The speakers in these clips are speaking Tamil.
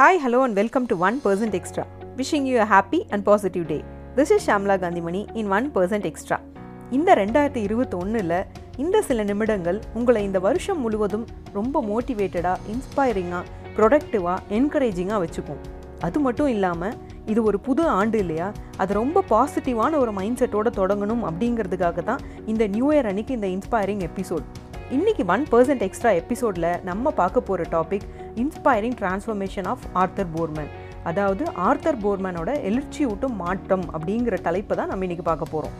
Hi, hello, and welcome to 1% Extra. Wishing you a happy and positive day. This is Shamla Gandhimani in 1% Extra. இந்த ரெண்டாயிரத்தி இருபத்தொன்னில் இந்த சில நிமிடங்கள் உங்களை இந்த வருஷம் முழுவதும் ரொம்ப மோட்டிவேட்டடாக இன்ஸ்பைரிங்காக ப்ரொடக்டிவாக என்கரேஜிங்காக வச்சுக்கும் அது மட்டும் இல்லாமல் இது ஒரு புது ஆண்டு இல்லையா அது ரொம்ப பாசிட்டிவான ஒரு மைண்ட் செட்டோட தொடங்கணும் அப்படிங்கிறதுக்காக தான் இந்த நியூ இயர் அன்னைக்கு இந்த இன்ஸ்பைரிங் எபிசோட் இன்றைக்கி ஒன் பர்சன்ட் எக்ஸ்ட்ரா எபிசோடில் நம்ம பார்க்க போகிற topic inspiring transformation of Arthur Boorman அதாவது ஆர்த்தர் போர்மனோட எழுச்சியூட்டும் மாற்றம் அப்படிங்கிற தலைப்பை தான் நம்ம இன்னைக்கு பார்க்க போகிறோம்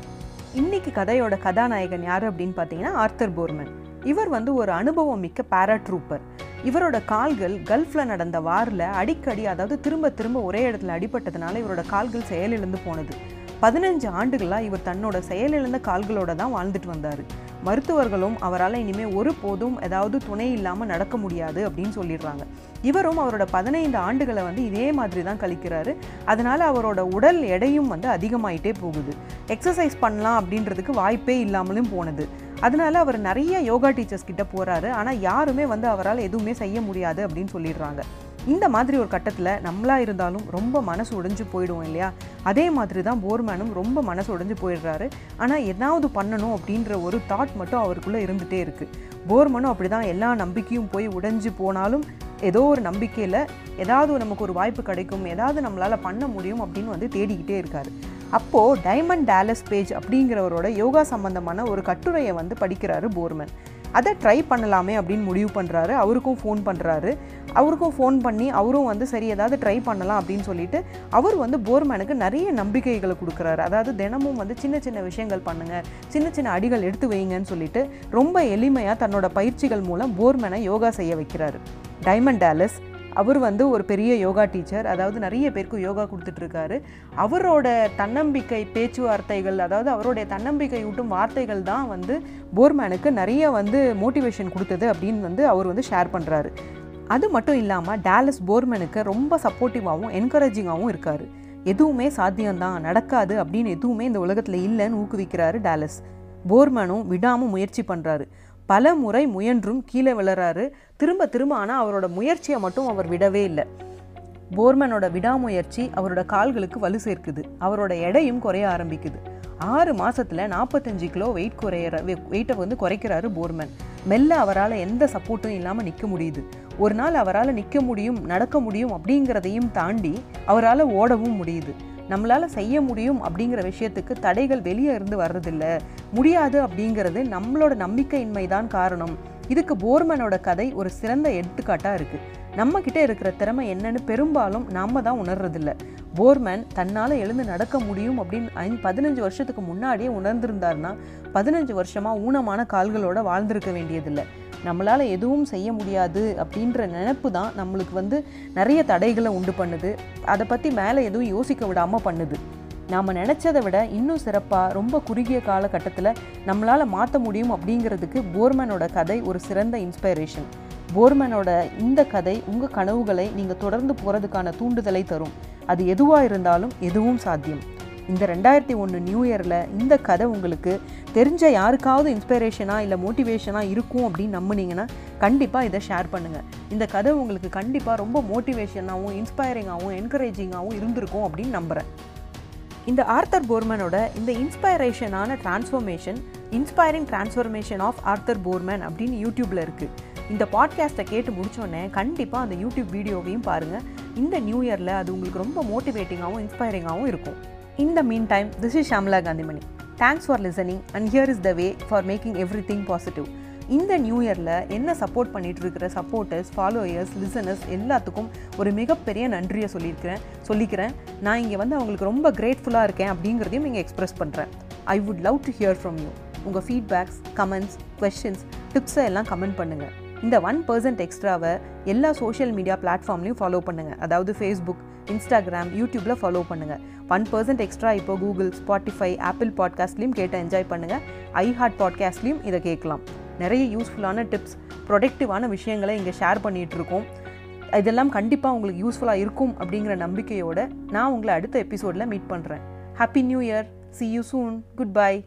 இன்னைக்கு கதையோட கதாநாயகன் யார் அப்படின்னு பார்த்தீங்கன்னா ஆர்த்தர் போர்மன் இவர் வந்து ஒரு அனுபவம் மிக்க பேராட்ரூப்பர் இவரோட கால்கள் கல்ஃபில் நடந்த வாரில் அடிக்கடி அதாவது திரும்ப திரும்ப ஒரே இடத்துல அடிபட்டதுனால இவரோட கால்கள் செயலிழந்து போனது. பதினஞ்சு ஆண்டுகளாக இவர் தன்னோட செயலிழந்த கால்களோட தான் வாழ்ந்துட்டு வந்தார். மருத்துவர்களும் அவரால் இனிமேல் ஒரு போதும் ஏதாவது துணை இல்லாமல் நடக்க முடியாது அப்படின்னு சொல்லிடுறாங்க. இவரும் அவரோட பதினைந்து ஆண்டுகளை வந்து இதே மாதிரி தான் கழிக்கிறாரு. அதனால் அவரோட உடல் எடையும் வந்து அதிகமாயிட்டே போகுது. எக்ஸசைஸ் பண்ணலாம் அப்படின்றதுக்கு வாய்ப்பே இல்லாமலும் போனது. அதனால அவர் நிறைய யோகா டீச்சர்ஸ் கிட்ட போகிறாரு ஆனால் யாருமே வந்து அவரால் எதுவுமே செய்ய முடியாது அப்படின்னு சொல்லிடுறாங்க. இந்த மாதிரி ஒரு கட்டத்தில் நம்மளாக இருந்தாலும் ரொம்ப மனசு உடைஞ்சு போயிடுவோம் இல்லையா? அதே மாதிரி தான் போர்மேனும் ரொம்ப மனசு உடைஞ்சு போயிடுறாரு. ஆனால் ஏதாவது பண்ணணும் அப்படின்ற ஒரு தாட் மட்டும் அவருக்குள்ளே இருந்துகிட்டே இருக்குது போர்மனும் அப்படி தான் எல்லா நம்பிக்கையும் போய் உடைஞ்சு போனாலும் ஏதோ ஒரு நம்பிக்கையில் ஏதாவது நமக்கு ஒரு வாய்ப்பு கிடைக்கும். ஏதாவது நம்மளால் பண்ண முடியும் அப்படின்னு வந்து தேடிக்கிட்டே இருக்காரு. அப்போது டைமண்ட் டேலஸ் பேஜ் அப்படிங்கிறவரோட யோகா சம்பந்தமான ஒரு கட்டுரையை வந்து படிக்கிறாரு போர்மன். அதை ட்ரை பண்ணலாமே அப்படின்னு முடிவு பண்ணுறாரு அவருக்கும் ஃபோன் பண்ணுறாரு அவருக்கும் ஃபோன் பண்ணி அவரும் வந்து சரி ஏதாவது ட்ரை பண்ணலாம் அப்படின்னு சொல்லிட்டு அவர் வந்து போர்மேனுக்கு நிறைய நம்பிக்கைகளை கொடுக்குறாரு. அதாவது தினமும் வந்து சின்ன சின்ன விஷயங்கள் பண்ணுங்கள் சின்ன சின்ன அடிகள் எடுத்து வைங்கன்னு சொல்லிட்டு ரொம்ப எளிமையாக தன்னோட பயிற்சிகள் மூலம் போர்மேனை யோகா செய்ய வைக்கிறாரு. டைமண்ட் டேலஸ் அவர் வந்து ஒரு பெரிய யோகா டீச்சர். அதாவது நிறைய பேருக்கு யோகா கொடுத்துட்ருக்காரு. அவரோட தன்னம்பிக்கை பேச்சுவார்த்தைகள் அதாவது அவருடைய தன்னம்பிக்கை ஊட்டும் வார்த்தைகள் தான் வந்து போர்மேனுக்கு நிறைய வந்து மோட்டிவேஷன் கொடுத்தது அப்படின்னு வந்து அவர் வந்து ஷேர் பண்ணுறாரு அது மட்டும் இல்லாமல் டேலஸ் போர்மேனுக்கு ரொம்ப சப்போர்ட்டிவாகவும் என்கரேஜிங்காகவும் இருக்கார். எதுவுமே சாத்தியம்தான் நடக்காது அப்படின்னு எதுவுமே இந்த உலகத்தில் இல்லைன்னு ஊக்குவிக்கிறாரு டேலஸ். போர்மேனும் விடாமல் முயற்சி பண்ணுறாரு பல முறை முயன்றும் கீழே விழறாரு. திரும்ப திரும்ப ஆனால் அவரோட முயற்சியை மட்டும் அவர் விடவே இல்லை. போர்மனோட விடாமுயற்சி அவரோட கால்களுக்கு வலு சேர்க்குது. அவரோட எடையும் குறைய ஆரம்பிக்குது. ஆறு மாதத்தில் நாற்பத்தஞ்சு கிலோ வெயிட் குறையிற வெயிட்டை வந்து குறைக்கிறாரு போர்மன். மெல்ல அவரால் எந்த சப்போர்ட்டும் இல்லாமல் நிற்க முடியுது. ஒரு நாள் அவரால் நிற்க முடியும் நடக்க முடியும் அப்படிங்கிறதையும் தாண்டி அவரால் ஓடவும் முடியுது. நம்மளால் செய்ய முடியும் அப்படிங்கிற விஷயத்துக்கு தடைகள் வெளியே இருந்து வர்றதில்ல. முடியாது அப்படிங்கிறது நம்மளோட நம்பிக்கையின்மை தான் காரணம். இதுக்கு போர்மனோட கதை ஒரு சிறந்த எடுத்துக்காட்டாக இருக்குது நம்ம கிட்ட இருக்கிற திறமை என்னன்னு பெரும்பாலும் நாம தான் உணர்றதில்ல. போர்மேன் தன்னால் எழுந்து நடக்க முடியும் அப்படின்னு பதினஞ்சு வருஷத்துக்கு முன்னாடியே உணர்ந்திருந்தாருன்னா பதினஞ்சு வருஷமாக ஊனமான கால்களோட வாழ்ந்திருக்க வேண்டியதில்லை. நம்மளால் எதுவும் செய்ய முடியாது அப்படின்ற நினப்பு தான் நம்மளுக்கு வந்து நிறைய தடைகளை உண்டு பண்ணுது. அதை பற்றி மேலே எதுவும் யோசிக்க விடாமல் பண்ணுது. நாம் நினச்சதை விட இன்னும் சிறப்பாக ரொம்ப குறுகிய காலகட்டத்தில் நம்மளால் மாற்ற முடியும் அப்படிங்கிறதுக்கு போர்மனோட கதை ஒரு சிறந்த இன்ஸ்பைரேஷன் போர்மேனோட இந்த கதை உங்கள் கனவுகளை நீங்கள் தொடர்ந்து போகிறதுக்கான தூண்டுதலை தரும். அது எதுவாக இருந்தாலும் எதுவும் சாத்தியம். இந்த ரெண்டாயிரத்தி ஒன்று நியூ இயரில் இந்த கதை உங்களுக்கு தெரிஞ்ச யாருக்காவது இன்ஸ்பிரேஷனாக இல்லை மோட்டிவேஷனாக இருக்கும் அப்படின்னு நம்புனீங்கன்னா கண்டிப்பாக இதை ஷேர் பண்ணுங்கள் இந்த கதை உங்களுக்கு கண்டிப்பாக ரொம்ப மோட்டிவேஷனாகவும் இன்ஸ்பைரிங்காகவும் என்கரேஜிங்காகவும் இருந்திருக்கும் அப்படின்னு நம்புகிறேன் இந்த ஆர்த்தர் போர்மனோட இந்த இன்ஸ்பைரேஷனான transformation inspiring transformation of Arthur Boorman அப்படின்னு யூடியூப்பில் இருக்குது இந்த பாட்காஸ்ட்டை கேட்டு முடித்தோடனே கண்டிப்பாக அந்த யூடியூப் வீடியோவையும் பாருங்கள் இந்த நியூ இயரில் அது உங்களுக்கு ரொம்ப மோட்டிவேட்டிங்காகவும் இன்ஸ்பைரிங்காகவும் இருக்கும். இந்த mean time this is Shamla Kanthimani thanks for listening and here is the way for making everything positive இந்த நியூ இயரில் என்ன சப்போர்ட் பண்ணிகிட்ருக்கிற இருக்கிற சப்போர்ட்டர்ஸ் ஃபாலோயர்ஸ் லிசனர்ஸ் எல்லாத்துக்கும் ஒரு மிகப்பெரிய நன்றியை சொல்லியிருக்கிறேன் சொல்லிக்கிறேன். நான் இங்கே வந்து அவங்களுக்கு ரொம்ப கிரேட்ஃபுல்லாக இருக்கேன் அப்படிங்கிறதையும் இங்கே எக்ஸ்ப்ரெஸ் பண்ணுறேன் I would love to hear from you உங்கள் ஃபீட்பேக்ஸ் கமெண்ட்ஸ் கொஷின்ஸ் டிப்ஸை எல்லாம் கமெண்ட் பண்ணுங்கள் இந்த ஒன் பர்சன்ட் எக்ஸ்ட்ராவை எல்லா சோஷியல் மீடியா பிளாட்ஃபார்ம்லையும் ஃபாலோ பண்ணுங்கள் அதாவது ஃபேஸ்புக் இன்ஸ்டாகிராம் யூடியூப்பில் ஃபாலோ பண்ணுங்கள் ஒன் பர்சன்ட் எக்ஸ்ட்ரா இப்போ கூகுள் ஸ்பாட்டிஃபை ஆப்பிள் பாட்காஸ்ட்லேயும் கேட்டு என்ஜாய் பண்ணுங்கள் ஐ ஹார்ட் பாட்காஸ்ட்லேயும் இதை கேட்கலாம். நிறைய யூஸ்ஃபுல்லான டிப்ஸ் ப்ரொடக்டிவான விஷயங்களை இங்கே ஷேர் பண்ணிகிட்ருக்கோம் இதெல்லாம் கண்டிப்பாக உங்களுக்கு யூஸ்ஃபுல்லாக இருக்கும் அப்படிங்கிற நம்பிக்கையோடு நான் உங்களை அடுத்த எபிசோடில் மீட் பண்ணுறேன் happy new year see you soon good bye